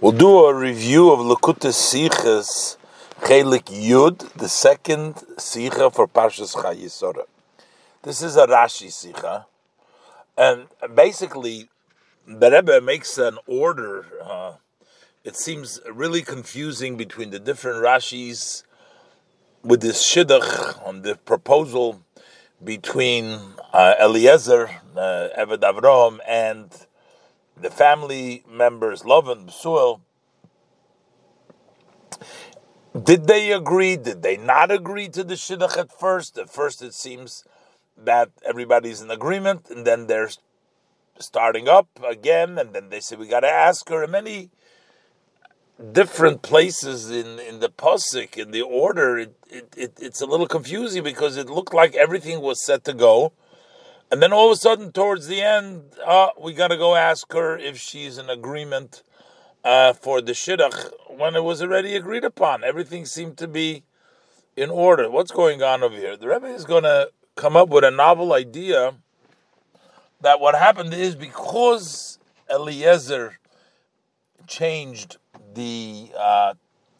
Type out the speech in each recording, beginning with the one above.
We'll do a review of Likkutei Sichos Chelik Yud, the second Sicha for Parshas Chayei Sora. This is a Rashi Sicha, and basically the Rebbe makes an order. Uh, it seems really confusing between the different Rashis with this Shidduch on the proposal between uh, Eliezer, uh, Eved and the family members, Lovin, Suel, did they agree? Did they not agree to the shidduch at first? At first, it seems that everybody's in agreement, and then they're starting up again, and then they say we got to ask her. And many different places in in the posik in the order, it, it, it, it's a little confusing because it looked like everything was set to go, and then all of a sudden, towards the end, uh, we got to go ask her if she's in agreement uh, for the shidduch when it was already agreed upon. Everything seemed to be in order. What's going on over here? The Rebbe is going to come up with a novel idea that what happened is because Eliezer changed the uh,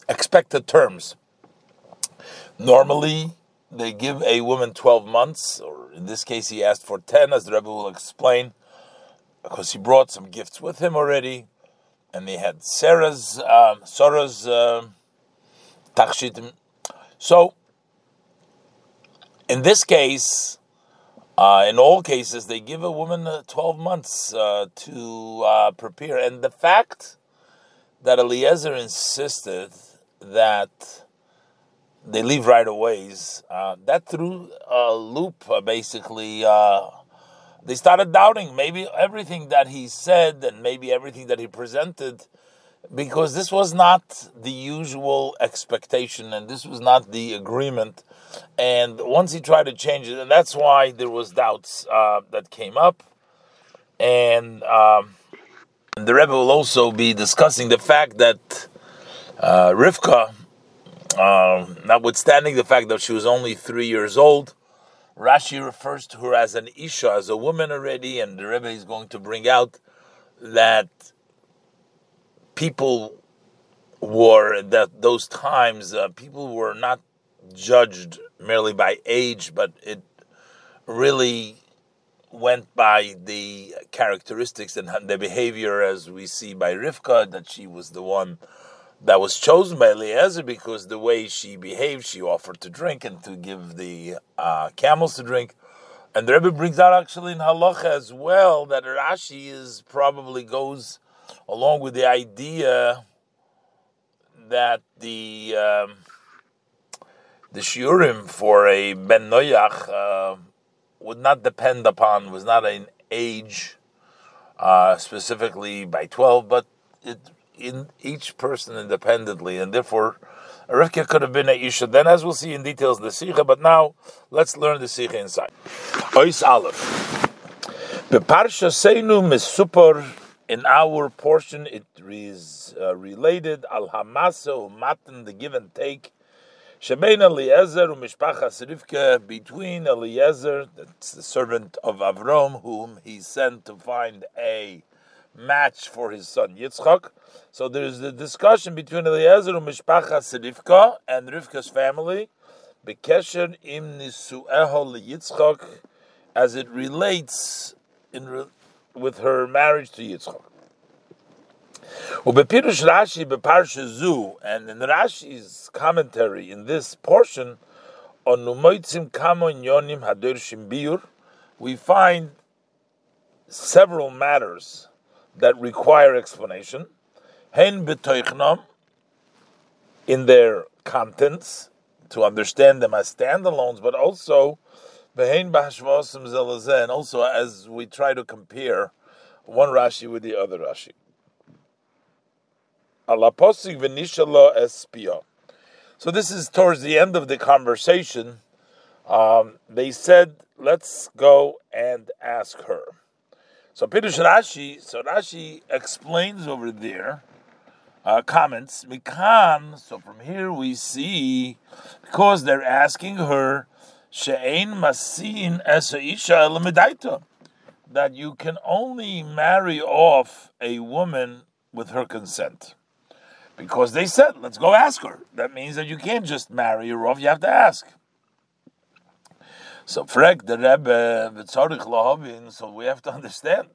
expected terms. Normally, they give a woman 12 months, or in this case, he asked for 10, as the Rebbe will explain, because he brought some gifts with him already, and they had Sarah's, um, Sarah's uh, tachshitim. So, in this case, uh, in all cases, they give a woman uh, 12 months uh, to uh, prepare. And the fact that Eliezer insisted that they leave right away. Uh, that threw a loop, uh, basically. Uh, they started doubting maybe everything that he said and maybe everything that he presented, because this was not the usual expectation and this was not the agreement. And once he tried to change it, and that's why there was doubts uh, that came up. And um, the Rebbe will also be discussing the fact that uh, Rivka, uh, notwithstanding the fact that she was only three years old, Rashi refers to her as an Isha, as a woman already, and the Rebbe is going to bring out that people were, that those times, uh, people were not judged merely by age, but it really went by the characteristics and the behavior as we see by Rivka, that she was the one that was chosen by Eliezer because the way she behaved, she offered to drink and to give the uh, camels to drink. And the Rebbe brings out actually in Halacha as well that Rashi is probably goes along with the idea that the um, the shiurim for a ben noyach uh, would not depend upon was not an age uh, specifically by twelve, but it in each person independently, and therefore Rivka could have been a Isha. Then, as we'll see in details the Sicha, but now let's learn the Sicha inside. Ois Aleph. The Parsha Seinu Misupor, in our portion, it is uh, related Al Hamasa Matan, the give and take. Shebein Eliezer u'mishpachas Rivka, between Eliezer, that's the servant of Avrom, whom he sent to find a match for his son Yitzchak. So there's the discussion between Eliezer and Mishpachas Rivka and Rivka's family, Bekesher im nisueho Yitzchak, as it relates in with her marriage to Yitzchak. Ubepirush Rashi beparsha zu, and in Rashi's commentary in this portion on Numoitzim Kamon Yonim Hadir Shimbiur, we find several matters that require explanation. Betoichnam, in their contents, to understand them as standalones, but also behein b'hashvasim zelazeh, also as we try to compare one Rashi with the other Rashi. Alaposik v'nishala espia. So this is towards the end of the conversation. Um, they said, "Let's go and ask her." So Pirush Rashi, so Rashi explains over there, uh, comments, Mikan, so from here we see, because they're asking her, She'ein masin esa isha that you can only marry off a woman with her consent. because they said, let's go ask her. That means that you can't just marry her off, you have to ask. So, Frek the Rebbe, so we have to understand.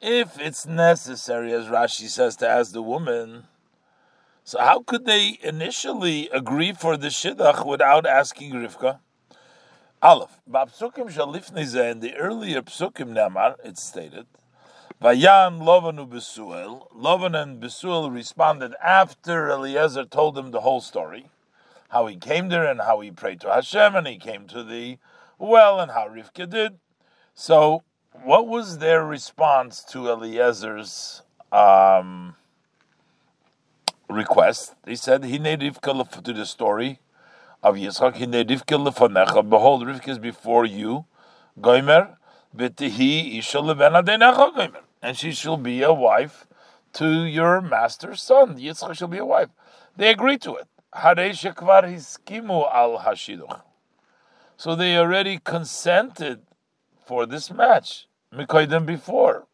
If it's necessary, as Rashi says, to ask the woman, so how could they initially agree for the shidduch without asking Rivka? Aleph, Bapsukim Shalifnize, in the earlier Psukim Namar, it's stated, Vayan Lovanu Besuel. Lovan and Besuel responded after Eliezer told them the whole story, how he came there and how he prayed to Hashem and he came to the well and how Rivka did. So, what was their response to Eliezer's um, request? They said, "He Rivka to the story of Yitzchak. He Rivka lefanecha. Behold, Rivka is before you. Goimer v'tihi isha levena denecha goimer and she shall be a wife to your master's son. Yitzchak shall be a wife. They agreed to it. hiskimu al. So they already consented for this match. Mikoidim before.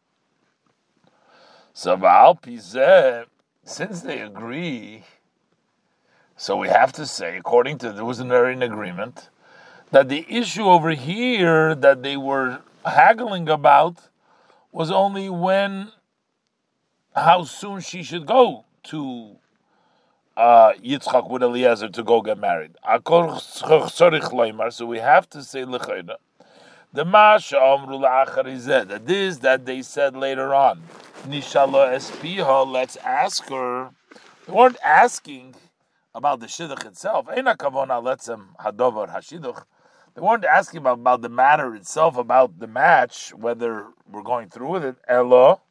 So Al Pizza, since they agree, so we have to say, according to there was an agreement, that the issue over here that they were haggling about was only when how soon she should go to uh, Yitzchak with Eliezer to go get married. So we have to say l'chayda. The masha amru. That this that they said later on. Nishalo espiha. Let's ask her. They weren't asking about the shidduch itself. Eina kavona letzem um, hadovar hashiduch. They weren't asking about, about the matter itself, about the match, whether we're going through with it. Elo,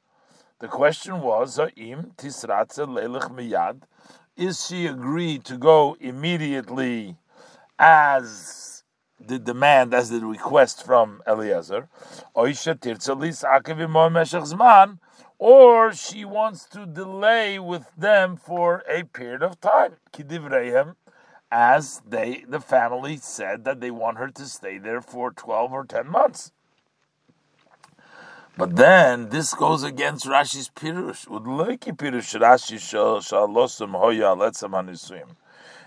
the question was, Im tisratze lelich miyad, is she agreed to go immediately as the demand, as the request from Eliezer, or she wants to delay with them for a period of time as they the family said that they want her to stay there for 12 or 10 months. But then this goes against Rashi's pirush. pirush Rashi hoya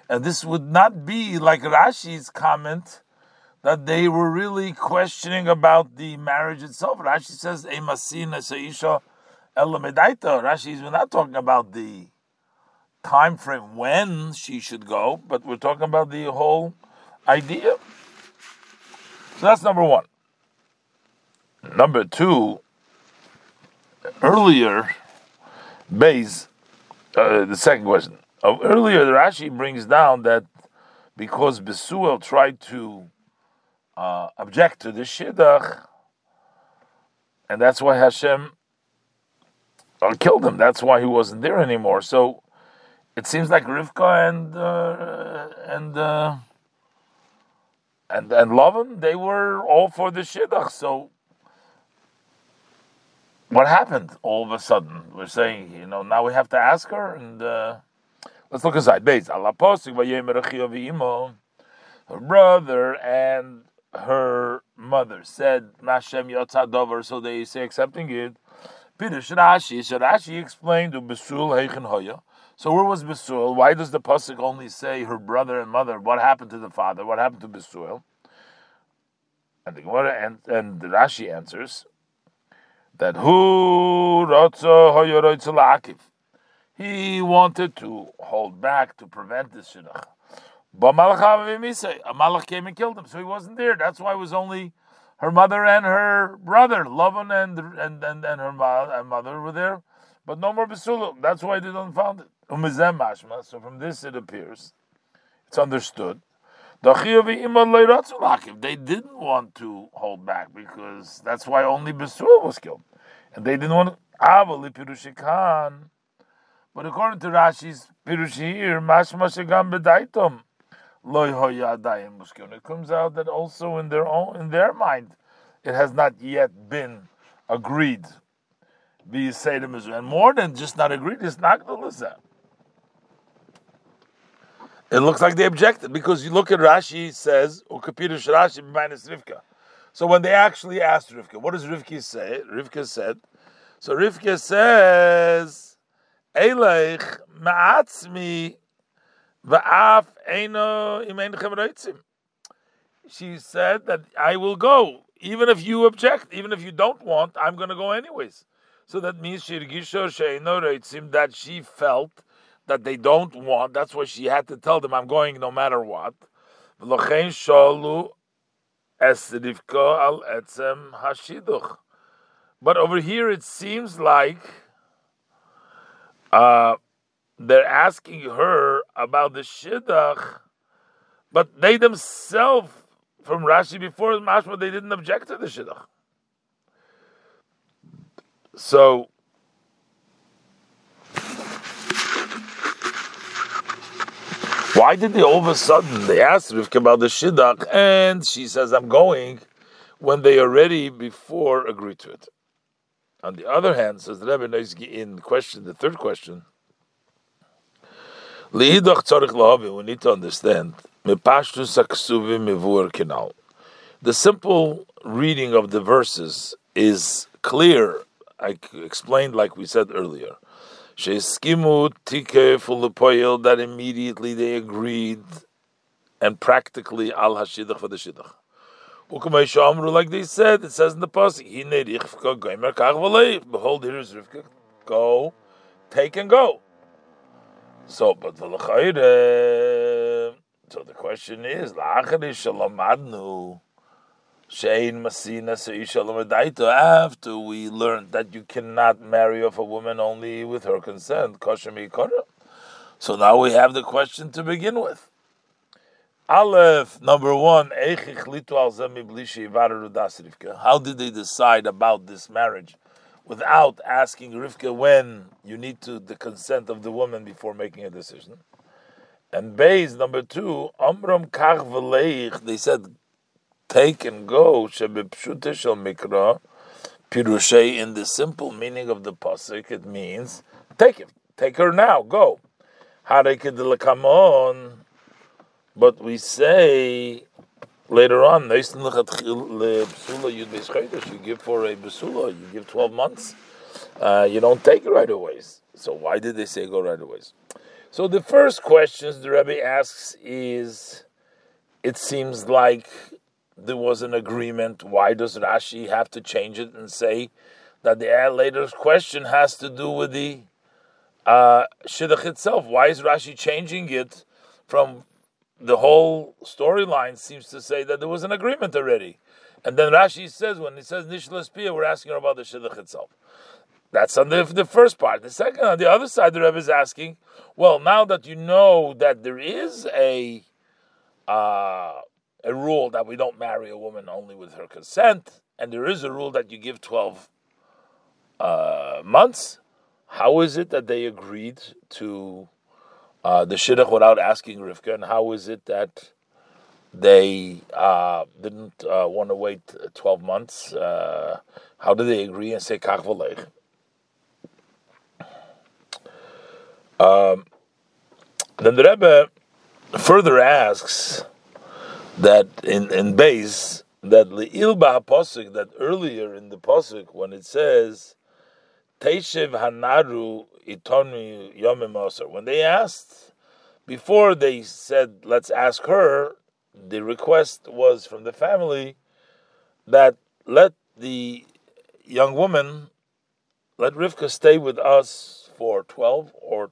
And this would not be like Rashi's comment that they were really questioning about the marriage itself. Rashi says, "Emasina seisha elamedaita." Rashi is not talking about the time frame when she should go, but we're talking about the whole idea. So that's number one. Number two, earlier, base, uh, the second question. Uh, earlier, Rashi brings down that because Besuel tried to uh, object to the Shidduch, and that's why Hashem uh, killed him. That's why he wasn't there anymore. So it seems like Rivka and uh, and uh, and and Lavan they were all for the shidduch. So what happened all of a sudden? We're saying you know now we have to ask her and uh, let's look Allah her brother and her mother said Mashem Yotzadover, so they say accepting it. Pirush Rashi, so Rashi explained to Besuel Hoya so where was Besuel? Why does the pasuk only say her brother and mother? What happened to the father? What happened to Besuel? And the Gemara and, and Rashi answers that who he wanted to hold back to prevent this shidduch. But malach came and killed him, so he wasn't there. That's why it was only her mother and her brother, Lavan and and and, and her mother were there, but no more Besuel. That's why they don't found it. Umizem mashma. So from this it appears, it's understood. They didn't want to hold back because that's why only Besuel was killed. And they didn't want to. But according to Rashi's Pirush here, it comes out that also in their own in their mind, it has not yet been agreed. And more than just not agreed, it's not it looks like they objected because you look at Rashi says Ukapirish Rashi minus Rivka. So when they actually asked Rivka, what does Rivka say? Rivka said, so Rivka says, Eleich ma'atzmi eino She said that I will go, even if you object, even if you don't want, I'm going to go anyways. So that means that she felt that they don't want. That's why she had to tell them, "I'm going no matter what." But over here, it seems like uh, they're asking her about the shidduch, but they themselves, from Rashi before Mashma, they didn't object to the shidduch. So. Why did they all of a sudden they asked Rivka about the shidduch and she says I'm going when they already before agreed to it? On the other hand, says the Rebbe in question, the third question, we need to understand the simple reading of the verses is clear. I explained, like we said earlier, that immediately they agreed and practically al hashidach for the shidach. Like they said, it says in the pasuk, Behold, here is Rivka. Go, take and go. So, but the so the question is, after we learned that you cannot marry off a woman only with her consent, so now we have the question to begin with. Aleph, number one, how did they decide about this marriage without asking Rivka when you need to the consent of the woman before making a decision? And base number two, Amram Kach they said, take and go, Mikra, Pirushay, in the simple meaning of the Pasuk, it means, take it, take her now, go. Harekedelakamon, but we say later on, you give for a besula, you give 12 months, uh, you don't take it right away. So why did they say go right away? So the first question the Rebbe asks is, it seems like there was an agreement. Why does Rashi have to change it and say that the later question has to do with the uh, shidduch itself? Why is Rashi changing it from the whole storyline seems to say that there was an agreement already. And then Rashi says, when he says Nishlas Pia, we're asking about the Shidduch itself. That's on the, the first part. The second, on the other side, the Rebbe is asking, well, now that you know that there is a uh, a rule that we don't marry a woman only with her consent, and there is a rule that you give 12 uh, months, how is it that they agreed to uh, the shidduch without asking Rivka, and how is it that they uh, didn't uh, want to wait twelve months? Uh, how did they agree and say kach um, Then the Rebbe further asks that in in base that posuk that earlier in the posuk when it says Teishev Hanaru Itonu Yomim When they asked, before they said, let's ask her, the request was from the family that let the young woman, let Rivka stay with us for 12 or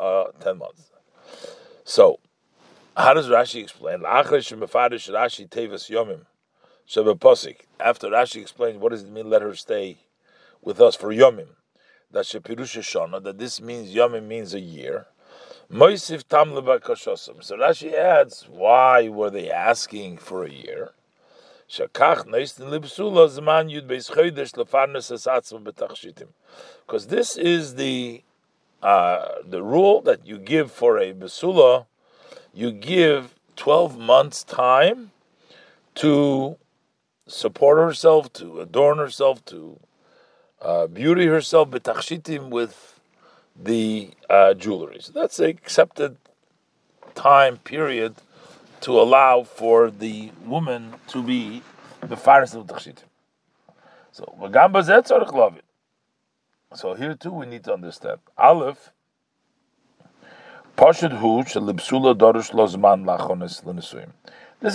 uh, 10 months. So, how does Rashi explain? After Rashi explains, what does it mean, let her stay with us for Yomim. That Shepirusha Shana, that this means Yomim means a year. Moisif Tam Lebakashosam. So Rashi adds, why were they asking for a year? Shakach Neistin Libsula Zman Yud Beis Chodesh Lefarnes Esatzim Betachshitim. Because this is the uh, the rule that you give for a Besula, you give 12 months time to support herself, to adorn herself, to uh, beauty herself betachshitim with the uh, jewelry. So that's the accepted time period to allow for the woman to be the faris of tachshitim. So v'gam bazet tzorich lovit. So here too we need to understand. Aleph. This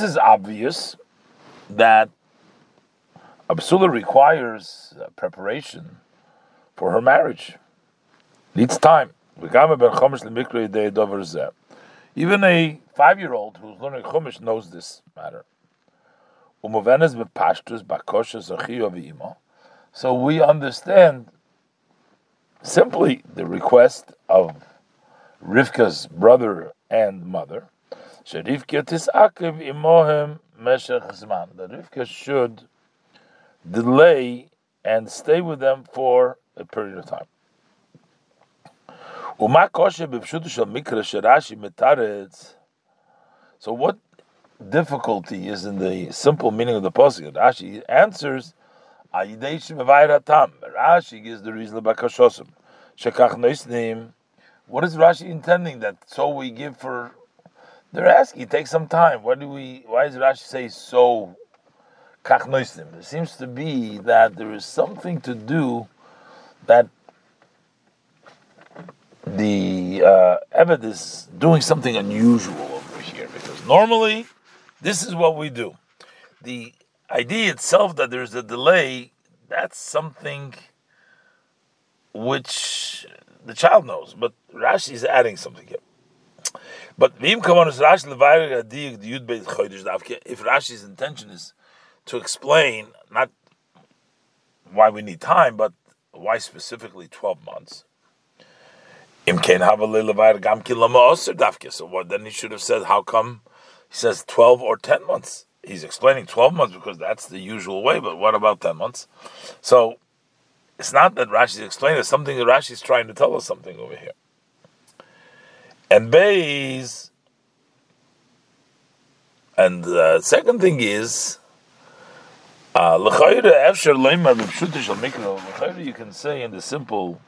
is obvious that Absula requires uh, preparation for her marriage. Needs time. Even a five-year-old who's learning Chumash knows this matter. So we understand simply the request of Rivka's brother and mother. That Rivka should delay and stay with them for a period of time. So what difficulty is in the simple meaning of the pasuk? Rashi answers, Rashi gives the reason about kashosim. What is Rashi intending that so we give for? They're asking. Take some time. Why do we? Why does Rashi say so? Kach There seems to be that there is something to do that the uh, is doing something unusual over here because normally this is what we do. The idea itself that there's a delay, that's something which the child knows, but Rashi is adding something here. But if Rashi's intention is to explain not why we need time, but why specifically 12 months, so what then he should have said, how come he says 12 or 10 months? He's explaining 12 months because that's the usual way, but what about 10 months? So it's not that Rashi is explaining, it's something that Rashi is trying to tell us something over here. And Bays, and the second thing is, uh, you can say in the simple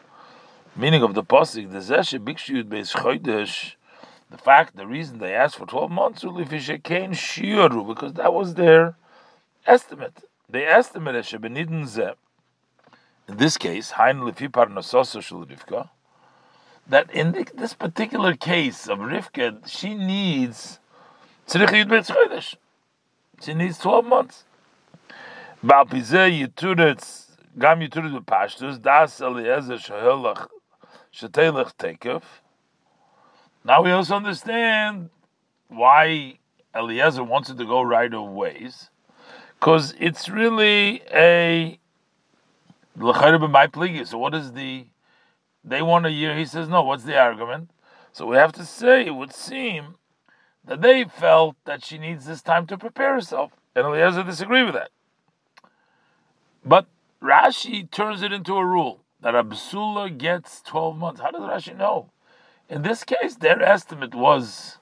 meaning of the pasuk, the zeshe bikshiyud beis the fact, the reason they asked for twelve months, because that was their estimate. They estimated shebenidin zeh. In this case, hein lefi parnasosa shel that in this particular case of Rivka, she needs tzrich beis. She needs twelve months. Bal pizeh yituretz gam b'pashtus das Eliezer. Now we also understand why Eliezer wanted to go right of ways, because it's really a so what is the they want a year? He says no. What's the argument? So we have to say it would seem that they felt that she needs this time to prepare herself, and Eliezer disagree with that. But Rashi turns it into a rule that Absula gets 12 months. How does Rashi know? In this case, their estimate was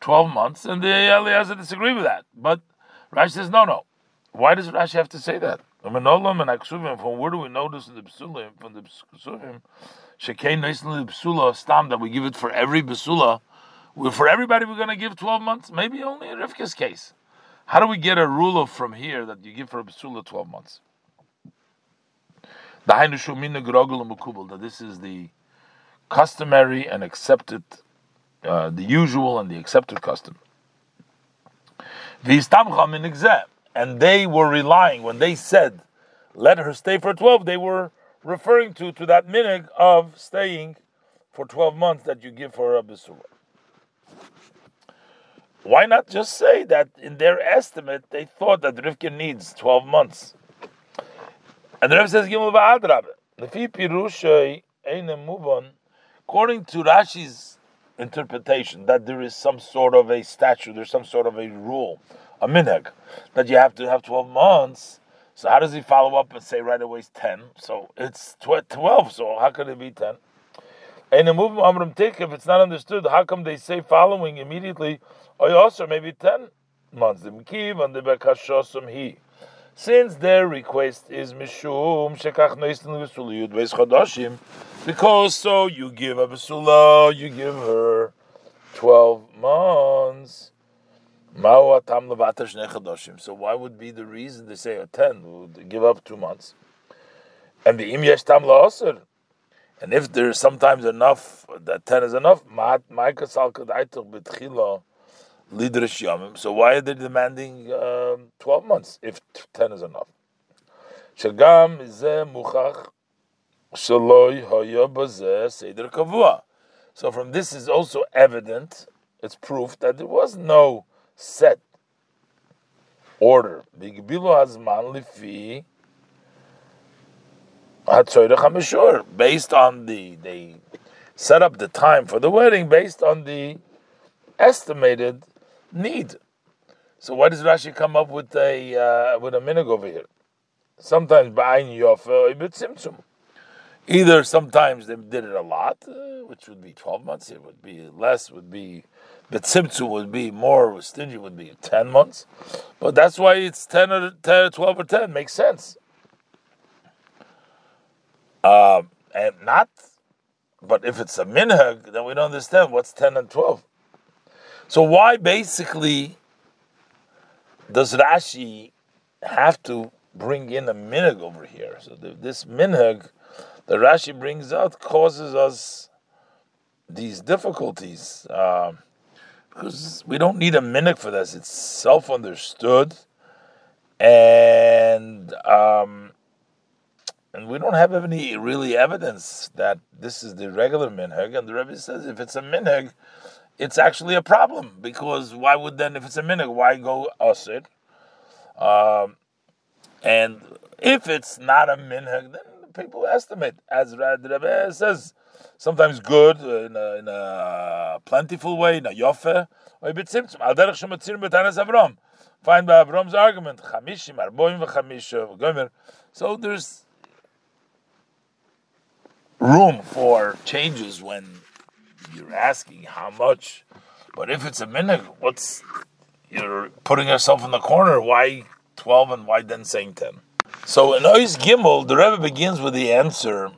12 months, and the Eliezer disagree with that. But Rashi says, no, no. Why does Rashi have to say that? From where do we this in the Psulim? From the Psulim, Shekein Neisn Psula Stam, that we give it for every Psula. For everybody, we're going to give 12 months? Maybe only in Rivka's case. How do we get a rule of from here that you give for a Psula 12 months? That this is the customary and accepted, uh, the usual and the accepted custom. And they were relying, when they said, let her stay for 12, they were referring to, to that minhag of staying for 12 months that you give for a besula. Why not just say that in their estimate they thought that Rivka needs 12 months? And the Rebbe says Gimel Ba'adrab. Lefi Pirushay Einem Mubon. According to Rashi's interpretation, that there is some sort of a statute, there's some sort of a rule, a minhag, that you have to have 12 months. So how does he follow up and say right away it's 10? So it's 12, so how could it be 10? And the movement Amram Tik, if it's not understood, how come they say following immediately, or also maybe 10 months? The and the Bekashosum he since their request is mishum shekach noisten v'suliyud veis chodashim, because so you give a besula, you give her twelve months. So why would be the reason they say a ten? Would give up two months? And the im yesh tam la'aser. And if there's sometimes enough, that 10 is enough, Yamim. So why are they demanding um, 12 months if 10 is enough? Shagam Muchach Shaloi Seder Kavua. So from this is also evident, it's proof that there was no set order. Based on the, they set up the time for the wedding based on the estimated need. So why does Rashi come up with a uh, with a minhag over here? Sometimes ba'ayin yofer tzimtzum. Either sometimes they did it a lot, uh, which would be twelve months. It would be less. Would be tzimtzum would be more. Stingy would be ten months. But that's why it's ten or 10 or twelve or ten. Makes sense. Uh, and not, but if it's a minhag, then we don't understand what's ten and twelve. So why basically does Rashi have to bring in a minhag over here? So the, this minhag that Rashi brings out causes us these difficulties uh, because we don't need a minhag for this. It's self understood, and um, and we don't have any really evidence that this is the regular minhag. And the Rebbe says if it's a minhag it's actually a problem because why would then, if it's a minhag, why go usir? Um, and if it's not a minhag, then people estimate, as Rad says, sometimes good in a, in a plentiful way, in a yofe, or a bit simtzum. Al derech shematzir b'tanas Avram. Find by Avram's argument, chamishim, arboim v'chamish, gomer. So there's room for changes when you're asking how much. But if it's a minute, what's you're putting yourself in the corner? Why twelve and why then saying ten? So in Ois Gimel, the Rebbe begins with the answer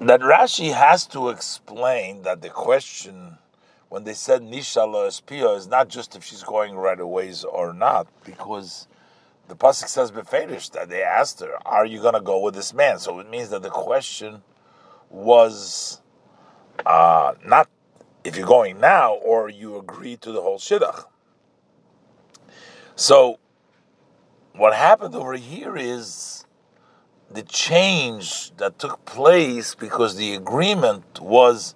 that Rashi has to explain that the question when they said Nishala Espia is not just if she's going right away or not, because the pasuk says befedish that they asked her, "Are you to go with this man?" So it means that the question was uh, not if you're going now or you agree to the whole shidduch. So, what happened over here is the change that took place because the agreement was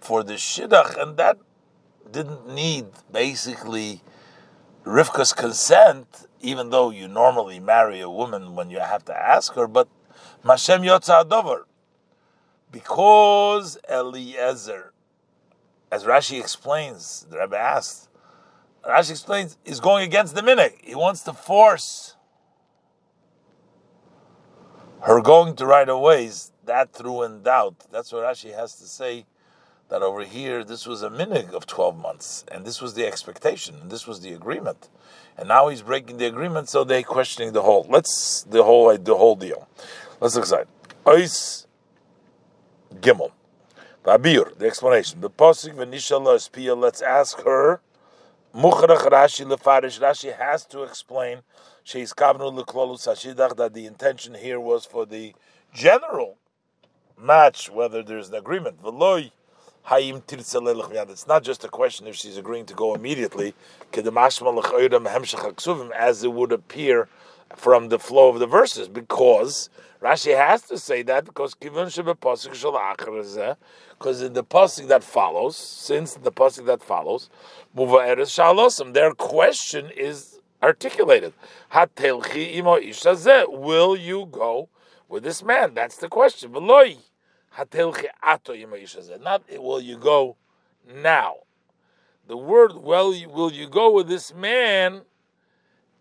for the shidduch, and that didn't need basically Rivka's consent, even though you normally marry a woman when you have to ask her, but Mashem Yotza Adover because Eliezer, as Rashi explains, the Rebbe asked, Rashi explains, is going against the minhag. He wants to force her going to right away. That threw in doubt. That's what Rashi has to say. That over here, this was a minhag of twelve months, and this was the expectation, and this was the agreement, and now he's breaking the agreement. So they're questioning the whole. Let's the whole the whole deal. Let's look aside. Ois Gimel. Babir, the explanation. The posik v'nishala espia. Let's ask her. Muchrach Rashi lefarish. Rashi has to explain. She's kavnu leklolus hashidach that the intention here was for the general match, whether there's an agreement. V'loy hayim It's not just a question if she's agreeing to go immediately. As it would appear from the flow of the verses, because Rashi has to say that because because in the pasuk that follows, since the pasuk that follows, their question is articulated. Will you go with this man? That's the question. Not will you go now. The word well will you go with this man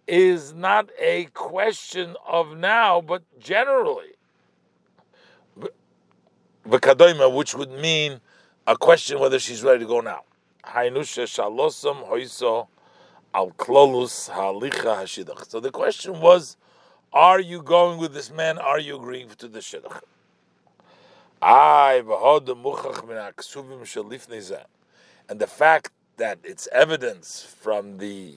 is not a question of now, but generally. V'kadoima, which would mean a question whether she's ready to go now. So the question was, are you going with this man? Are you agreeing to the shidduch? And the fact that it's evidence from the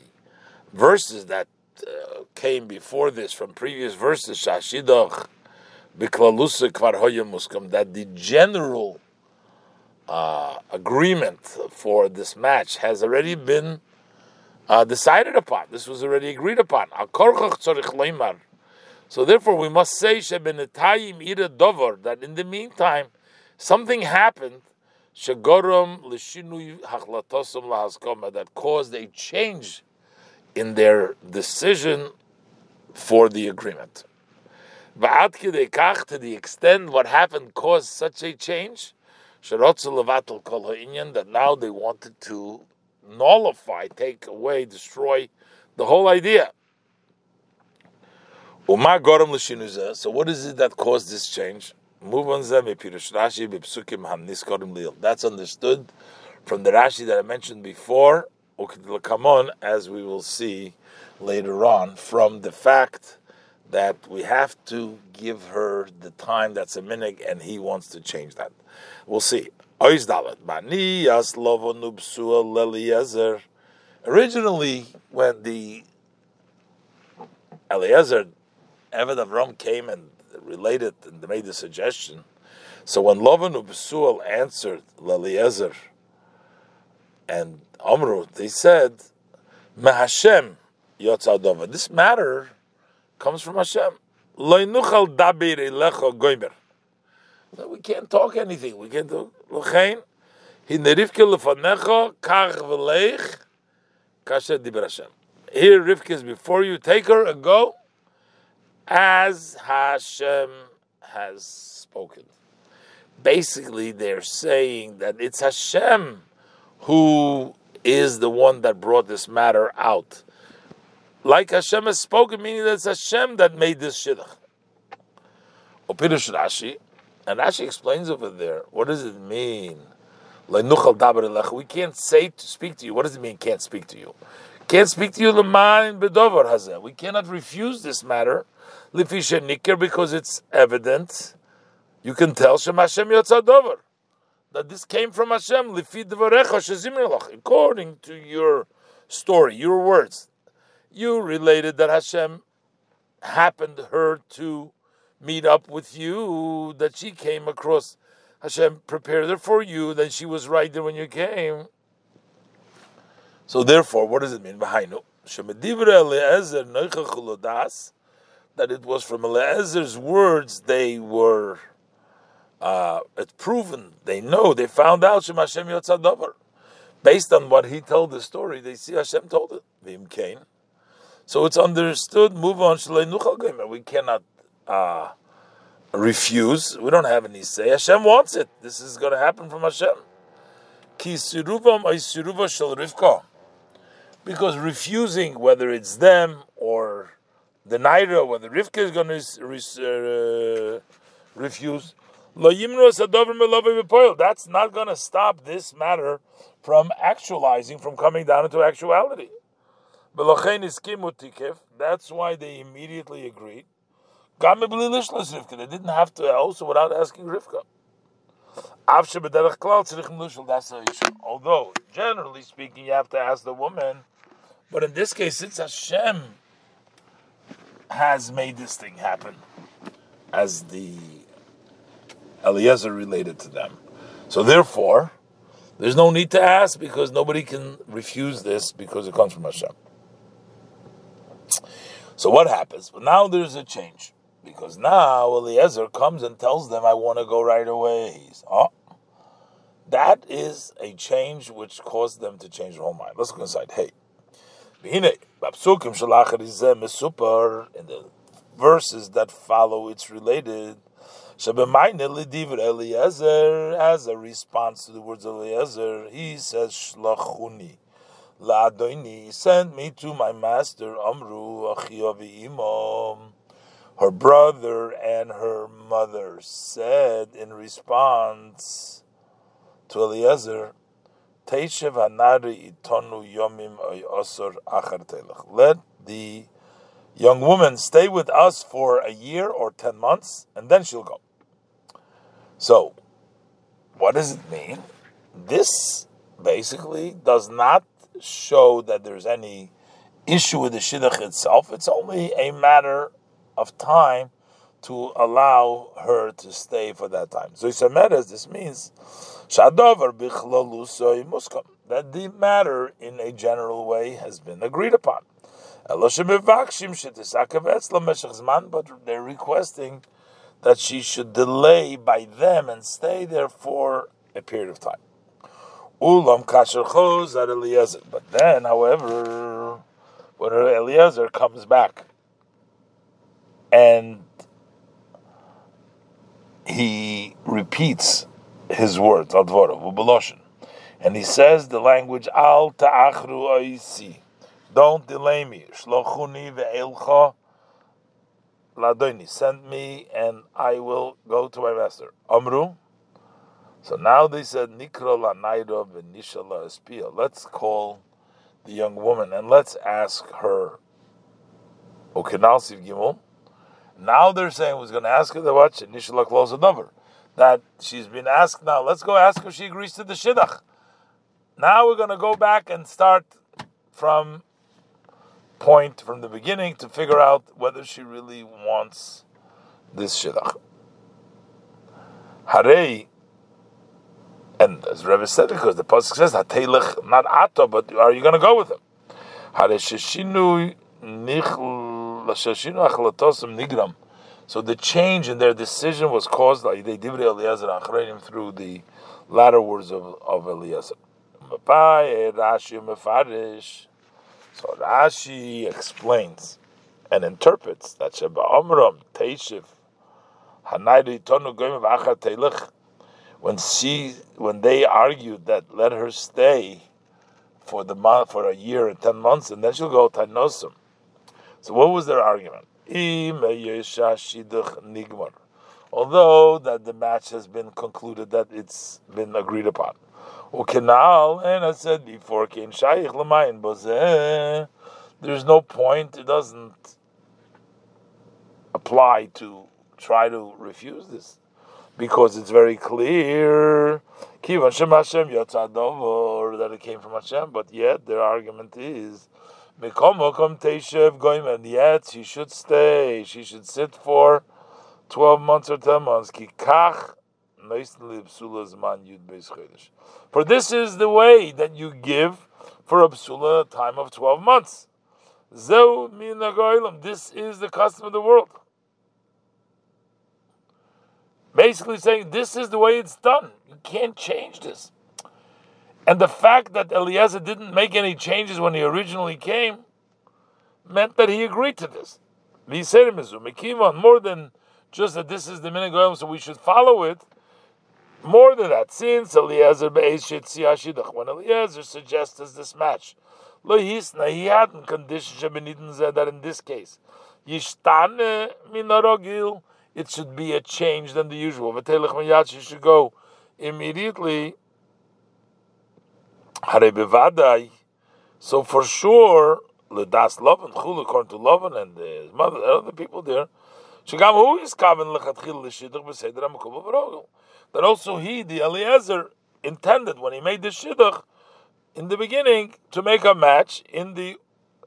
verses that uh, came before this from previous verses, Shashidach that the general uh, agreement for this match has already been uh, decided upon. This was already agreed upon. So therefore, we must say that in the meantime, something happened that caused a change in their decision for the agreement. To the extent what happened caused such a change, that now they wanted to nullify, take away, destroy the whole idea. So what is it that caused this change? That's understood from the Rashi that I mentioned before, as we will see later on, from the fact that we have to give her the time that's a minute, and he wants to change that. We'll see. Originally, when the Eliezer, Eved Avram came and related and made the suggestion, so when Lovan Ubsuel answered Eliezer and Amru, they said, Mahashem Yotzadova. This matter comes from Hashem. We can't talk anything. We can't do. L'chein, hinerivke lefanecha kach v'leich Hashem. Here, Rivka is before you. Take her and go, as Hashem has spoken. Basically, they're saying that it's Hashem who is the one that brought this matter out. Like Hashem has spoken, meaning that it's Hashem that made this shidduch. Opirush Rashi, and Rashi explains over there, what does it mean? We can't say to speak to you. What does it mean? Can't speak to you. Can't speak to you. We cannot refuse this matter. because it's evident. You can tell Shem Hashem Yotzadover that this came from Hashem. According to your story, your words, you related that Hashem happened her to meet up with you, that she came across. Hashem prepared her for you, then she was right there when you came. So therefore, what does it mean? That it was from Eliezer's words they were uh, it's proven, they know, they found out Shem Hashem. Based on what he told the story, they see Hashem told it. Vim Kain. So it's understood, move on, we cannot uh, refuse. We don't have any say. Hashem wants it. This is going to happen from Hashem. Because refusing, whether it's them or the Naira, whether Rivka is going to uh, refuse, that's not going to stop this matter from actualizing, from coming down into actuality. That's why they immediately agreed. They didn't have to also without asking Rivka. Although, generally speaking, you have to ask the woman, but in this case, it's Hashem has made this thing happen, as the Eliezer related to them. So therefore, there's no need to ask because nobody can refuse this because it comes from Hashem. So what happens? But now there's a change. Because now Eliezer comes and tells them, I want to go right away. Oh, that is a change which caused them to change their whole mind. Let's go inside. Hey. In the verses that follow, it's related. Eliezer, as a response to the words of Eliezer, he says, Shlachuni. La'adoini, send me to my master, Amru, Achiyavi Imam her brother and her mother said in response to Eliezer, Teishev hanari itonu yomim osor achar Let the young woman stay with us for a year or ten months, and then she'll go. So, what does it mean? This basically does not show that there's any issue with the shidduch itself. It's only a matter of time to allow her to stay for that time. So Isameres, this means Shadover that the matter in a general way has been agreed upon. But they're requesting that she should delay by them and stay there for a period of time. Ulam kasher choz at Eliezer. But then, however, when Eliezer comes back and he repeats his words, al dvorav, and he says the language al ta'achru oisi, don't delay me, shlochuni ve'elcha ladoni, send me and I will go to my master. Amru, so now they said, Nikra la naira v'nishala espia. Let's call the young woman and let's ask her. Okinalsiv gimel. Now they're saying who's going to ask her the what? Nishala close a number. That she's been asked now. Let's go ask her if she agrees to the shidduch. Now we're going to go back and start from point from the beginning to figure out whether she really wants this shidduch. Harei and as Rebbe said, because the pasuk says "Hatelech not ato," but are you going to go with him? So the change in their decision was caused by they divrei Eliezer achreinim through the latter words of, of Eliezer. So Rashi explains and interprets that Sheba Omram Teishiv Tonu Goyim V'Achar Teilech when she when they argued that let her stay for the month for a year and ten months and then she'll go tanosum. So what was their argument? Although that the match has been concluded that it's been agreed upon. Ukenal, and I said before, there's no point, it doesn't apply to try to refuse this because it's very clear that it came from Hashem, but yet their argument is mekomo kommteshof goim and yet she should stay, she should sit for 12 months or 10 months. For this is the way that you give for a besula time of 12 months. This is the custom of the world basically saying this is the way it's done. You can't change this. And the fact that Eliezer didn't make any changes when he originally came meant that he agreed to this. More than just that this is the minhag so we should follow it. More than that, since Eliezer when Eliezer suggests this match, he hadn't conditioned that in this case it should be a change than the usual. V'telech miyad, should go immediately. So for sure, ledas Lavan, chul according to Lavan and his mother, other people there, shagam who is kaven lechatchil l'shidduch b'seder ha'makol b'rogel. That also he, the Eliezer, intended when he made the shidduch in the beginning to make a match in the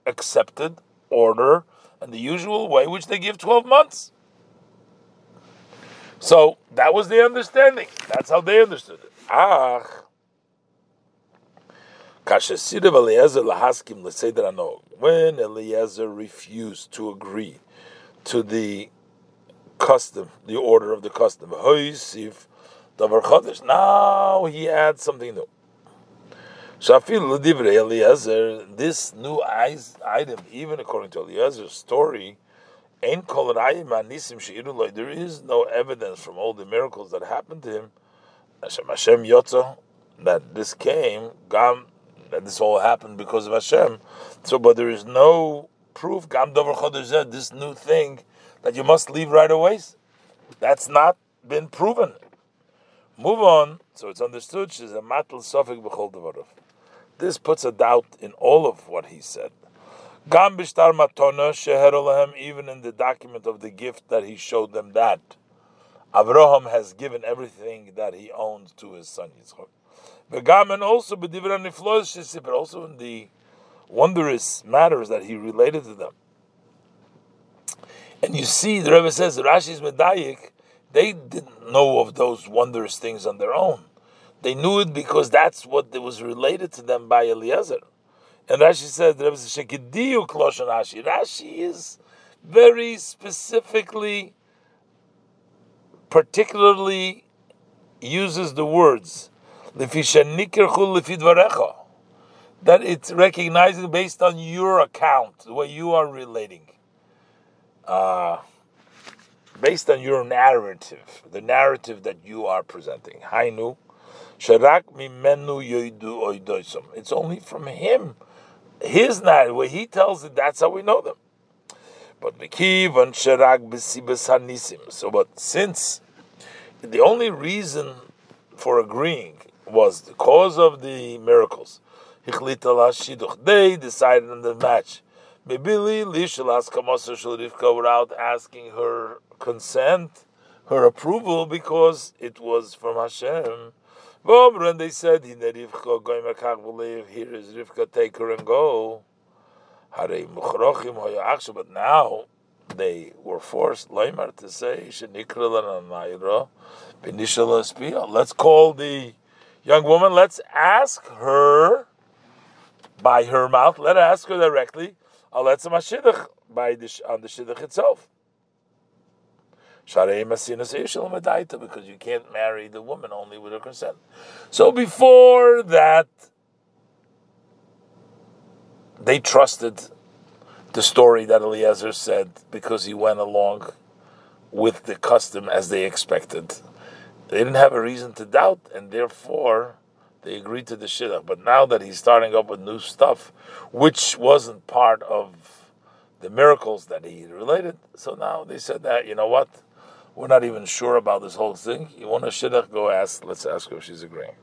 accepted order and the usual way, which they give twelve months. So that was the understanding. That's how they understood it. Ach. When Eliezer refused to agree to the custom, the order of the custom, now he adds something new. Shafil L'divrei Eliezer, This new item, even according to Eliezer's story, there is no evidence from all the miracles that happened to him that this came, that this all happened because of Hashem. So, but there is no proof, gam dover chodesh this new thing that you must leave right away. That's not been proven. Move on. So it's understood. She's a matal sofik b'chol This puts a doubt in all of what he said. Gam bishtar matona sheher even in the document of the gift that he showed them that Avraham has given everything that he owns to his son Yitzchak. V'gam and also b'divra niflos shesipir, also in the wondrous matters that he related to them. And you see, the Rebbe says Rashi's Medayik, they didn't know of those wondrous things on their own. They knew it because that's what was related to them by Eliezer. And Rashi says. Rashi is very specifically, particularly uses the words that it's recognizing based on your account, the way you are relating, uh, based on your narrative, the narrative that you are presenting. Hainu, sharak mimenu yoidu oidoisom. It's only from him, his narrative, he tells it. That's how we know them. But Mekiv and Sharak Hanisim. So, but since the only reason for agreeing was the cause of the miracles, they decided on the match. Without asking her consent, her approval, because it was from Hashem. And they said, Here is Rivka, take her and go. But now they were forced, Leimar, to say, Let's call the young woman, let's ask her by her mouth, let us ask her directly, by the, on the shidduch itself. Because you can't marry the woman only with her consent. So before that, they trusted the story that Eliezer said because he went along with the custom as they expected. They didn't have a reason to doubt, and therefore they agreed to the shidduch. But now that he's starting up with new stuff, which wasn't part of the miracles that he related, so now they said that you know what, we're not even sure about this whole thing. You want a shidduch? Go ask. Let's ask her if she's agreeing.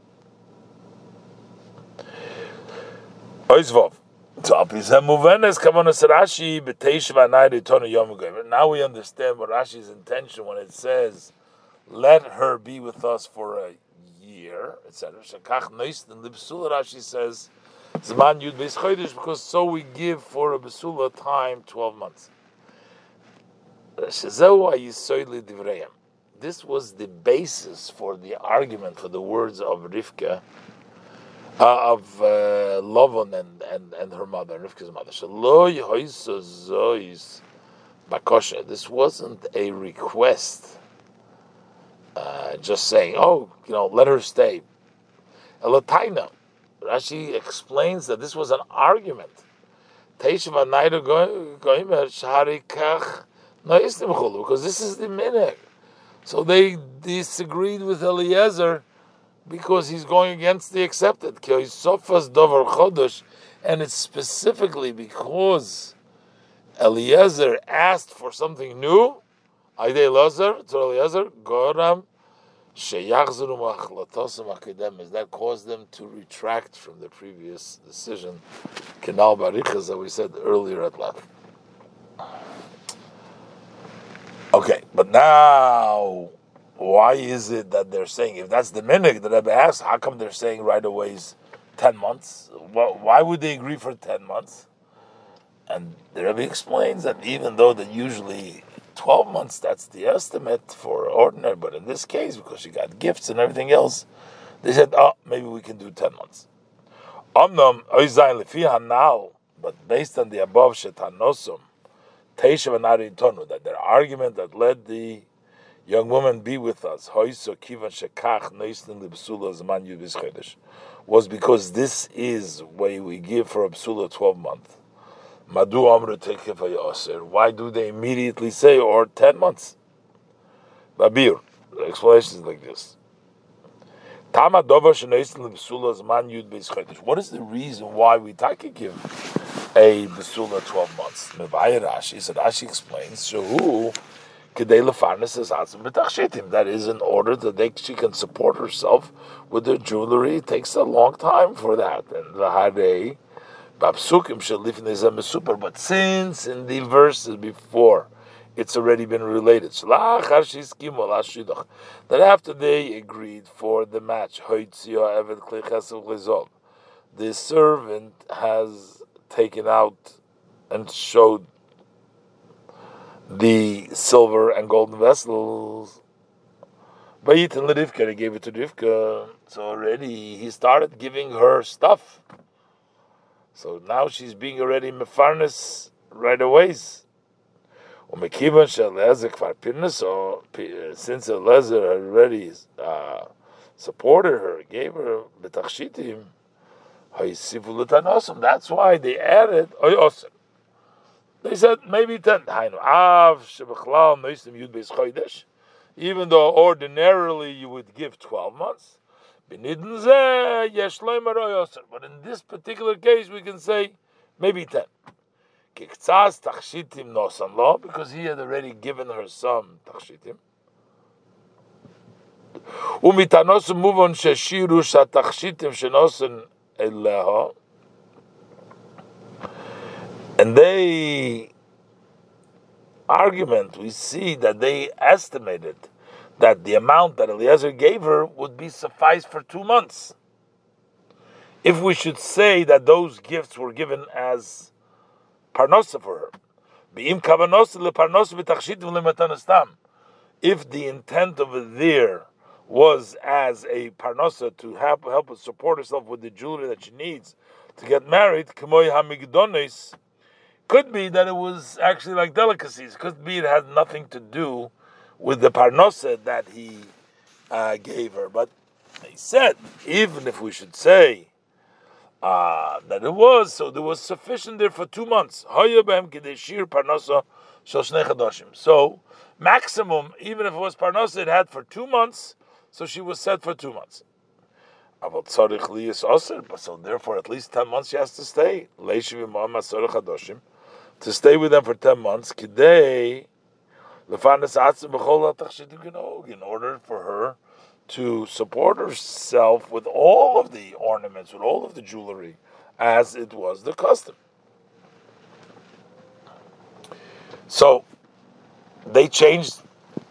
Now we understand what Rashi's intention when it says, "Let her be with us for a year," etc. Shakach the libsula. Rashi says, "Zman yud beis because so we give for a besula time twelve months." This was the basis for the argument for the words of Rivka uh, of uh, Lovon and, and, and her mother, Rivka's mother. This wasn't a request, uh, just saying, oh, you know, let her stay. Elataina. Rashi explains that this was an argument. Because this is the minhag. So they disagreed with Eliezer because he's going against the accepted. And it's specifically because Eliezer asked for something new. Aide Eliezer to Eliezer, Goram Sheyachzuru Machlatosim Akidem. Is that caused them to retract from the previous decision, Kenal Barichas, that we said earlier at length. Okay, but now why is it that they're saying if that's the minhag that Rebbe asked, how come they're saying right away is ten months? Why would they agree for ten months? And the Rebbe explains that even though that usually twelve months that's the estimate for ordinary, but in this case because she got gifts and everything else, they said, oh, maybe we can do ten months. But based on the above shetanosum, teishav that their argument that led the young woman, be with us. Was because this is why we give for a besula 12 months. Why do they immediately say, or 10 months? Babir, the explanation is like this. Tama What is the reason why we take give a besula 12 months? Rashi, so Rashi explains, who that is in order that they, she can support herself with her jewelry. It takes a long time for that. And the Babsukim super. But since in the verses before it's already been related. That after they agreed for the match, the servant has taken out and showed the silver and golden vessels. Bayitin Rivka, he gave it to Rivka. So already he started giving her stuff. So now she's being already mefarnes right away. since Eliezer already uh, supported her, gave her the tachshitim, that's why they added. They said maybe ten. Even though ordinarily you would give twelve months. But in this particular case, we can say maybe ten. Because he had already given her some tachshitim. ומתנוסם מובן ששירו שהתכשיטים שנוסן אליה and they argument, we see that they estimated that the amount that Eliezer gave her would be suffice for two months. If we should say that those gifts were given as parnosa for her, if the intent over there was as a parnosa to help help her support herself with the jewelry that she needs to get married, could be that it was actually like delicacies. Could be it had nothing to do with the parnosa that he uh, gave her. But he said, even if we should say uh, that it was, so there was sufficient there for two months. So maximum, even if it was parnosa, it had for two months. So she was set for two months. So therefore, at least ten months she has to stay to stay with them for 10 months, in order for her to support herself with all of the ornaments, with all of the jewelry, as it was the custom. So they changed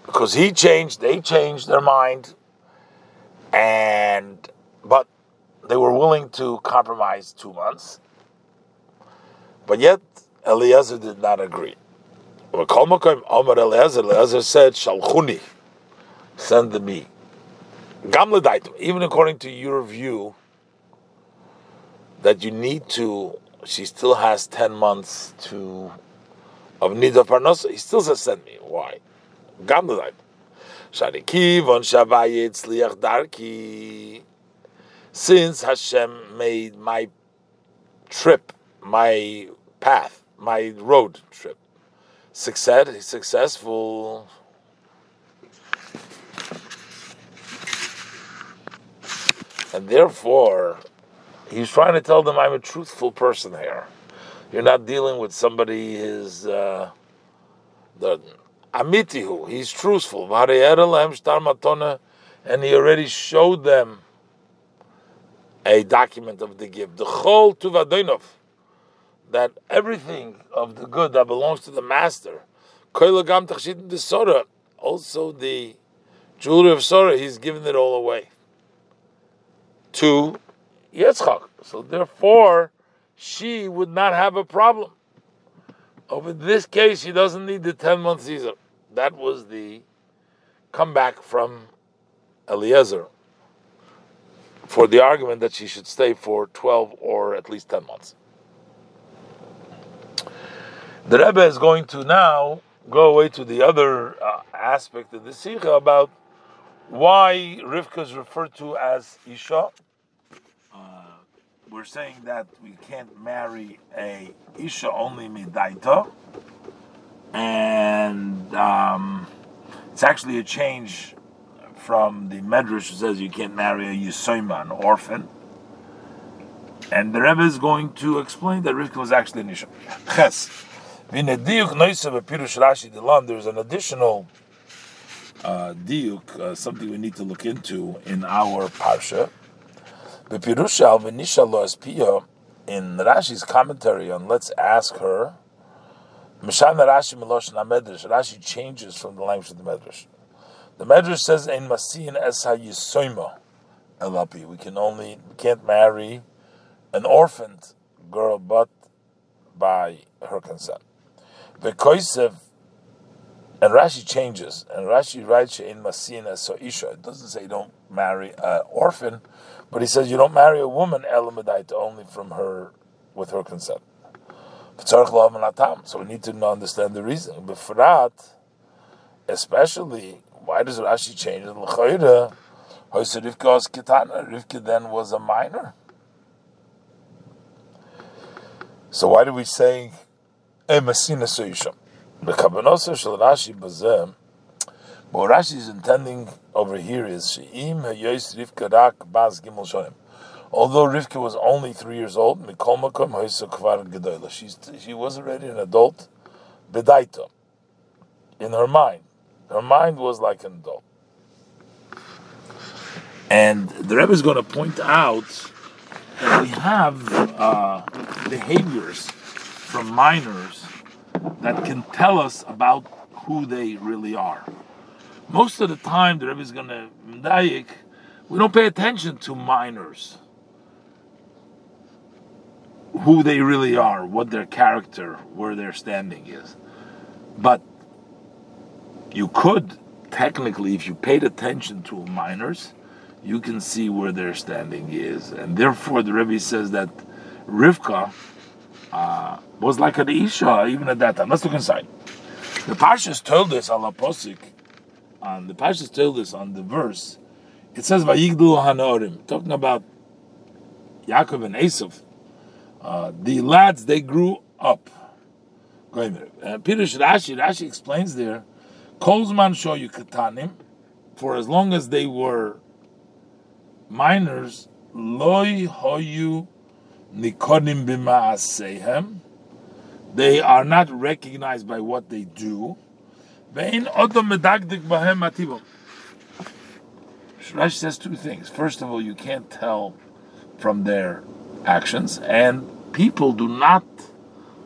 because he changed, they changed their mind, and but they were willing to compromise two months. But yet Eliezer did not agree. Omar Eliezer, Eliezer said, Shalchuni, send me. Gamledaitu, even according to your view, that you need to, she still has 10 months to of need of parnosa, he still says, send me. Why? Sharikivon Shavayit Sliach Darki. Since Hashem made my trip, my path, my road trip. Success, successful. And therefore, he's trying to tell them, I'm a truthful person here. You're not dealing with somebody is uh, the amitihu. He's truthful. And he already showed them a document of the gift. The whole tuvadinov that everything mm-hmm. of the good that belongs to the master, also the jewelry of Sora, he's given it all away to Yitzchak. So therefore, she would not have a problem. Over this case, she doesn't need the 10 month season. That was the comeback from Eliezer for the argument that she should stay for 12 or at least 10 months. The Rebbe is going to now go away to the other uh, aspect of the Sicha about why Rivka is referred to as Isha. Uh, we're saying that we can't marry a Isha only midaita, and um, it's actually a change from the Medrash who says you can't marry a Yisoima, an orphan. And the Rebbe is going to explain that Rivka was actually an Isha. Ches. In a diuk noisav pirush Rashi there's an additional uh, diuk, uh, something we need to look into in our parsha. The pirush al v'nisha in Rashi's commentary on Let's Ask Her. Mishan Rashi Miloshin Medrash. Rashi changes from the language of the Medrash. The Medrash says in Masin es hayisoima elapi. We can only we can't marry an orphaned girl, but by her consent. The Koisev And Rashi changes, and Rashi writes in Masina so Isha. It doesn't say don't marry an orphan, but he says you don't marry a woman elamedite only from her with her consent. So we need to understand the reason. Befrat, especially, why does Rashi change it? Rivka was kitana. Rivka then was a minor. So why do we say Emasina Soisha? The Kabanosa Shal Rashi Bazem. What Rashi is intending over here is Sheim Hayois Rivka Rak Baz Gimel Shonim. Although Rivka was only three years old, Mikol Makom Hoysa Kvar Gedoyla. She was already an adult, Bedaita, in her mind. Her mind was like an adult. And the Rebbe is going to point out that we have uh, behaviors from minors that can tell us about who they really are. Most of the time, the Rebbe is going to we don't pay attention to minors, who they really are, what their character, where their standing is. But you could technically, if you paid attention to minors, you can see where their standing is. And therefore, the Rebbe says that Rivka uh, was like an Isha even at that time. Let's look inside. The Parshas told us, Allah and the Parshas told us on the verse, it says, Vayigdu Hanorim, talking about Yaakov and Esav. Uh, the lads, they grew up. Uh, Peter Rashi, Rashi explains there, Kolzman show you katanim, for as long as they were minors loy hoyu nikonim. They are not recognized by what they do. Ve'in odom medagdik bahem ativom. Rashi says two things. First of all, you can't tell from their actions, and people do not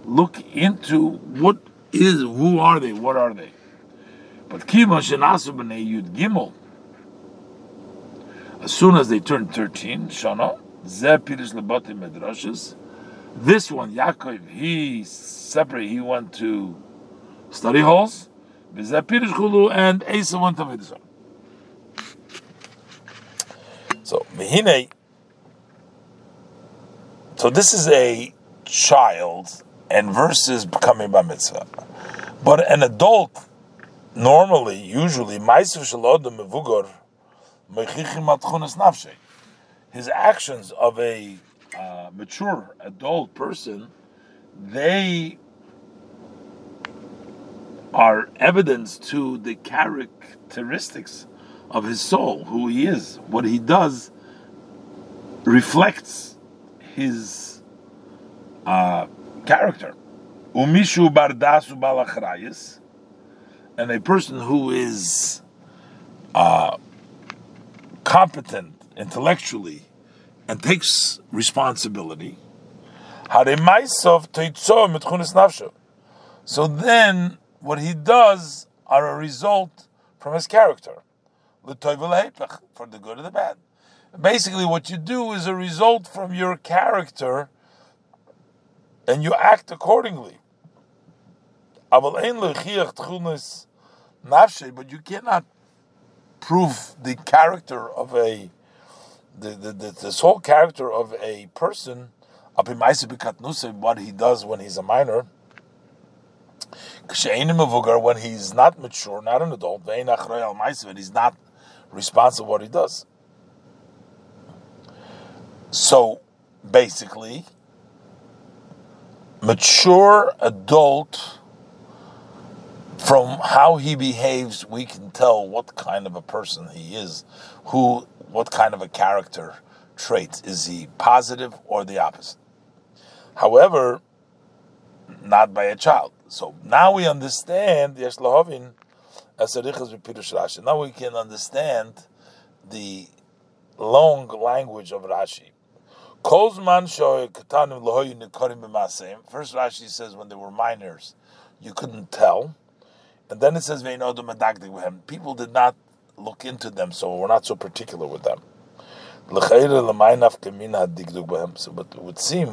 look into what is, who are they, what are they. But yud gimel, as soon as they turn 13, Shana, Zepirish Lebati Medrashis, this one, Yaakov, he separate, he went to study halls, Zepirish Chulu, and Asa went to Mitzvah. So, Mehine, so this is a child, and versus becoming by mitzvah. But an adult, normally, usually, Maisu Shalodam Mevugor, his actions of a uh, mature adult person, they are evidence to the characteristics of his soul, who he is. What he does reflects his uh, character. Umishu bardasu balachrayis, and a person who is uh, competent intellectually and takes responsibility, so then what he does are a result from his character, for the good or the bad. Basically, what you do is a result from your character, and you act accordingly. But you cannot prove the character of a the, the, the, this whole character of a person what he does when he's a minor when he's not mature, not an adult, and he's not responsible for what he does. So basically, mature adult from how he behaves, we can tell what kind of a person he is, who, what kind of a character trait is he positive or the opposite. However, not by a child. So now we understand Rashi. Now we can understand the long language of Rashi. First Rashi says when they were minors, you couldn't tell. And then it says, People did not look into them, so we're not so particular with them. So, but it would seem,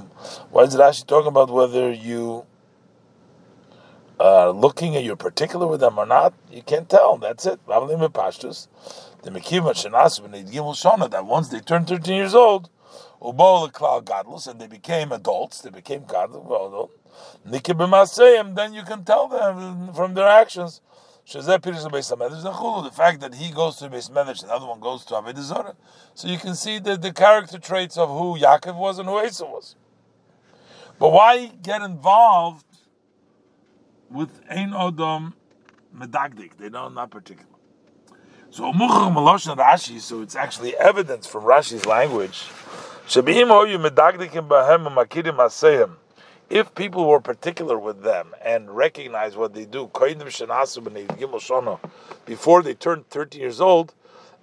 why is it Rashi talking about whether you are looking at you're particular with them or not, you can't tell. That's it. The that once they turned 13 years old, godless, and they became adults, they became godless, then you can tell them from their actions. The fact that he goes to Beis Medrash and the other one goes to Avodah So you can see the, the character traits of who Yaakov was and who Esau was. But why get involved with Ein Odom Medagdik? They don't know not particular. So Rashi, so it's actually evidence from Rashi's language. If people were particular with them and recognize what they do, before they turn 13 years old,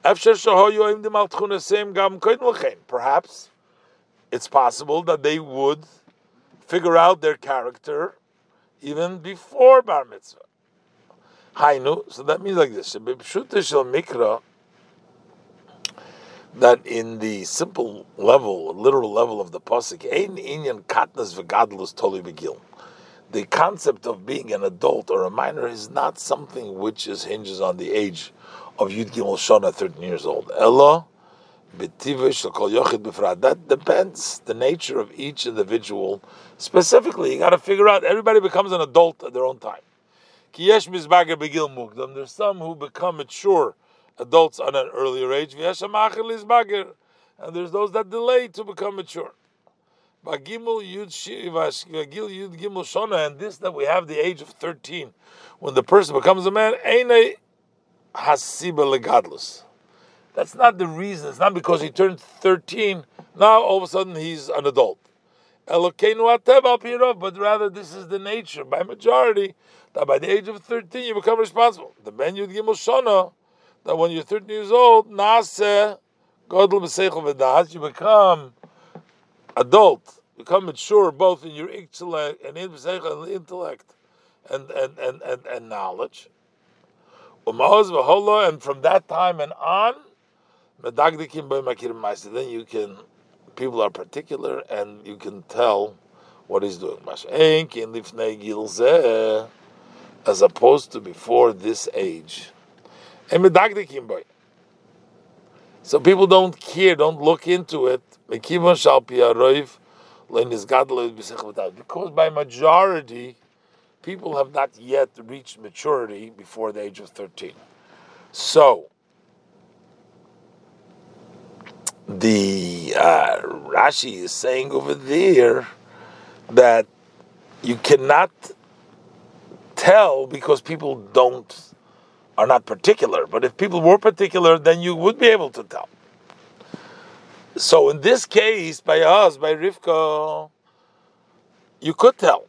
perhaps it's possible that they would figure out their character even before bar mitzvah. So that means like this: that in the simple level, literal level of the pasuk, ein inyan katnas v'gadlus toli begil. The concept of being an adult or a minor is not something which is hinges on the age of Yud Gimel Shana, 13 years old. Ella, that depends the nature of each individual. Specifically, you got to figure out. Everybody becomes an adult at their own time. There's some who become mature adults at an earlier age. And there's those that delay to become mature. And this that we have the age of 13, when the person becomes a man. That's not the reason. It's not because he turned 13, now all of a sudden he's an adult. But rather, this is the nature, by majority, that by the age of 13 you become responsible. The Ben Yud Gimel Shana, that when you're 13 years old, Nase, Godel you become adult, become mature both in your intellect and in intellect and, and, and, and, and knowledge. And from that time and on, then you can, people are particular and you can tell what he's doing. As opposed to before this age. So people don't care, don't look into it. Because by majority, people have not yet reached maturity before the age of 13. So, the uh, Rashi is saying over there that you cannot tell because people don't are not particular. But if people were particular, then you would be able to tell. So in this case, by us, by Rivka, you could tell.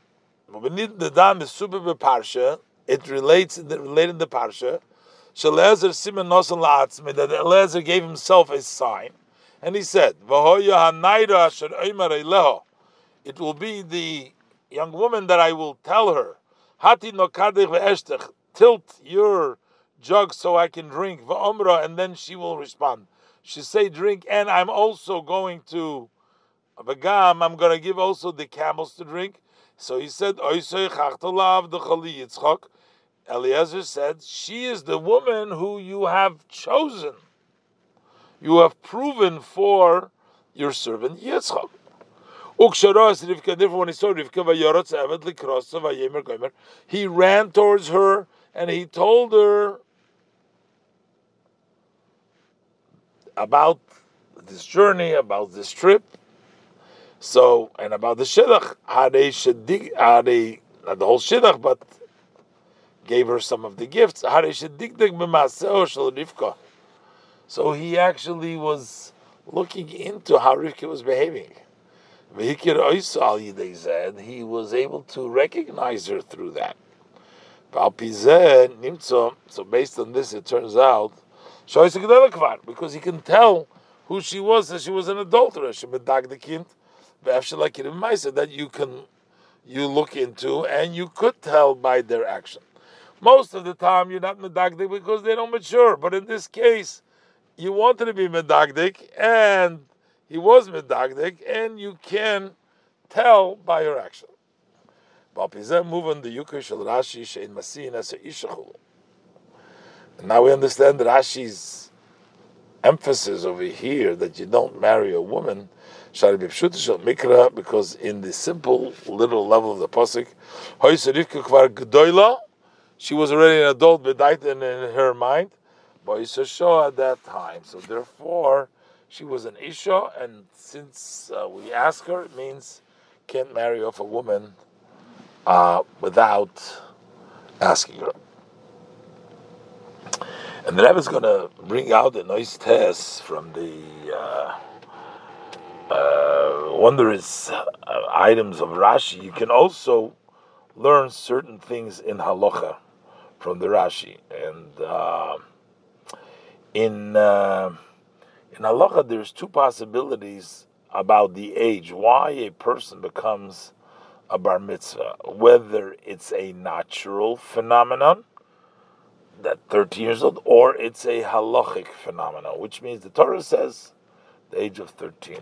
It relates it related the parsha. Nosan La'atzmi that Eliezer gave himself a sign and he said, It will be the young woman that I will tell her, Hati tilt your jug so I can drink, and then she will respond. She say drink, and I'm also going to Bagam, I'm going to give also the camels to drink. So he said, Eliezer said, She is the woman who you have chosen you have proven for your servant Yitzchak. He ran towards her and he told her about this journey, about this trip. So, and about the shidduch, how they should dig, how not the whole shidduch, but gave her some of the gifts. How they should dig dig Rivka. So he actually was looking into how Rivka was behaving. He was able to recognize her through that. So based on this, it turns out because he can tell who she was that she was an adulteress. That you can you look into and you could tell by their action. Most of the time, you're not medagdik because they don't mature. But in this case, you wanted to be medagdik, and he was medagdik, and you can tell by your action. the Rashi Shein Masin as Now we understand Rashi's emphasis over here that you don't marry a woman mikra because in the simple little level of the pasuk, she was already an adult, bedait in, her mind, but at that time. So therefore, she was an isha, and since uh, we ask her, it means can't marry off a woman uh, without asking her. And the Rebbe is going to bring out a nice test from the uh, uh, wondrous uh, items of Rashi. You can also learn certain things in halacha from the Rashi, and uh, in uh, in halacha, there's two possibilities about the age why a person becomes a bar mitzvah, whether it's a natural phenomenon that 13 years old, or it's a halachic phenomenon, which means the Torah says the age of 13.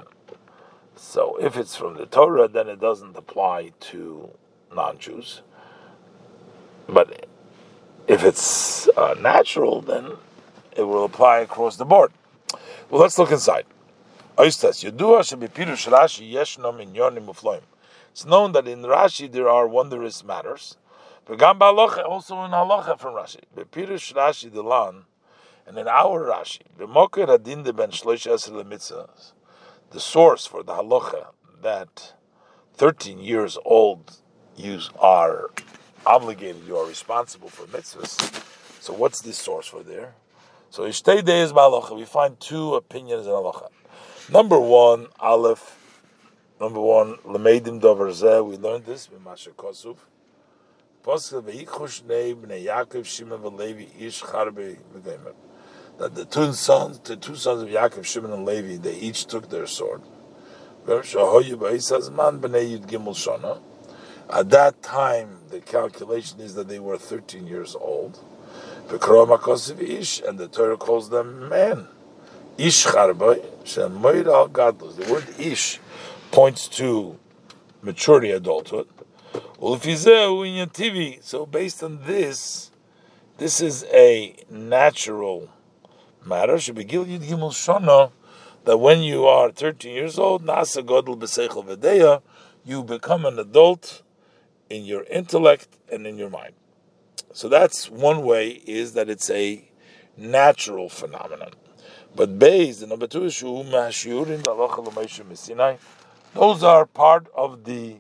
So if it's from the Torah, then it doesn't apply to non-Jews. But if it's uh, natural, then it will apply across the board. Well, let's look inside. It's known that in Rashi there are wondrous matters. Also in halacha from Rashi. Bepirush Rashi Delan, and in our Rashi, B'moker Hadin de Ben Shlosh Esr the source for the halacha that 13 years old you are obligated, you are responsible for mitzvahs. So what's the source for there? So Ishtei Deis Halacha, we find two opinions in halacha. Number one, Aleph. Number one, Lemeidim Dover we learned this in Masha Kosuf. That the two sons, the two sons of Yaakov, Shimon and Levi, they each took their sword. At that time, the calculation is that they were 13 years old. And the Torah calls them men. The word ish points to maturity, adulthood. So based on this, this is a natural matter that when you are 13 years old, you become an adult in your intellect and in your mind. So that's one way is that it's a natural phenomenon. But based, the number two those are part of the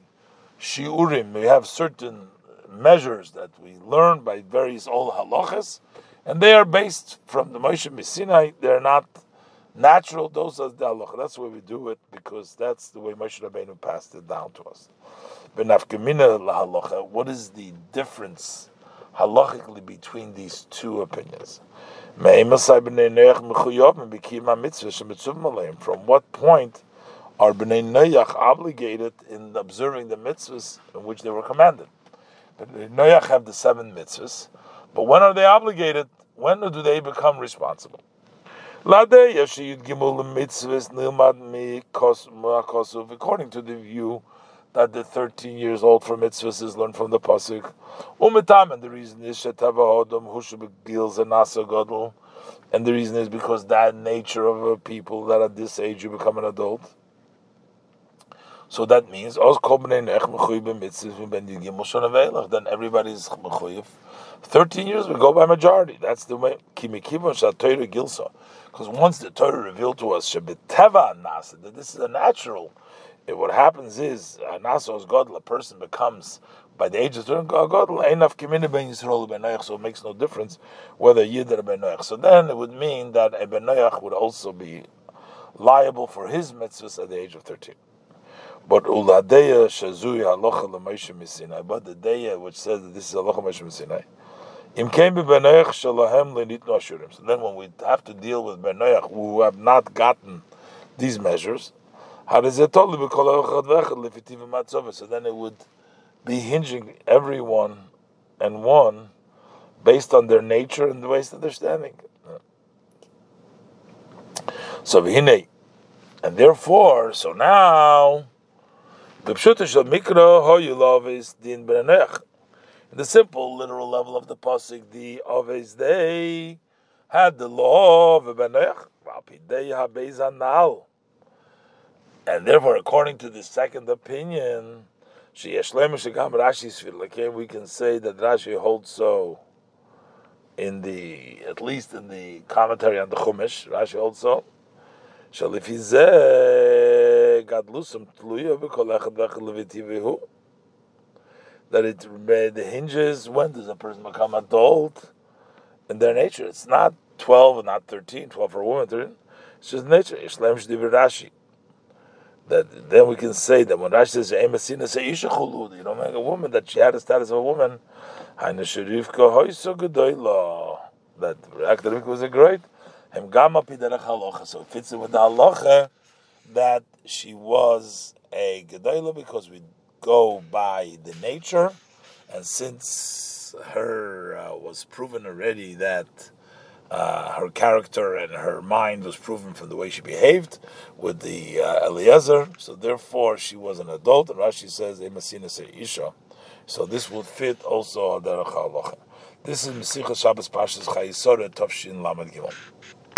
shiurim. We have certain measures that we learn by various old halachas, and they are based from the Moshe Missinai. They're not natural. Those are the halacha. That's why we do it because that's the way Moshe Rabbeinu passed it down to us. What is the difference halachically between these two opinions? From what point are Bnei Noach obligated in observing the mitzvahs in which they were commanded? Noach have the seven mitzvahs. But when are they obligated? When do they become responsible? According to the view that the 13 years old for mitzvahs is learned from the pasuk, and the reason is and the reason is because that nature of a people that at this age you become an adult. So that means then everybody's mechuyev 13 years we go by majority. That's the way. Because once the Torah revealed to us that this is a natural. If what happens is a person becomes by the age of God enough ben so it makes no difference whether Yid or ben So then it would mean that a ben would also be liable for his mitzvahs at the age of 13. But uladeya shazui halacha l'Moshe Misinai. But the day which says that this is halacha Moshe Misinai. So then, when we have to deal with Benoach who have not gotten these measures, how does it totally So then it would be hinging everyone and one based on their nature and the ways that they're standing. So and therefore, so now The pshuta shel mikra hoyulav is din benech. The simple literal level of the pasuk, the oves they had the law of benech, and therefore, according to the second opinion, she yeshlem shegam Rashi's filake, we can say that Rashi holds so in the at least in the commentary on the Chumash. Rashi holds so. That it the hinges when does a person become adult in their nature. It's not twelve and not 13, 12 for a woman, 13. It's just nature. Rashi that then we can say that when Rashi says Emasina say Isha you don't make a woman that she had the status of a woman. Haina Sharifka Hoyso Gedoyla. That academic was a great. So it fits in with the halacha that she was a Gedoyla because we go by the nature, and since her uh, was proven already that uh, her character and her mind was proven from the way she behaved with the uh, Eliezer. So therefore, she was an adult. And Rashi says, "Emasina se isha." So this would fit also. This is Mesichas Shabbos Pashas Chayei Sora Tavshin Lamed Gimel.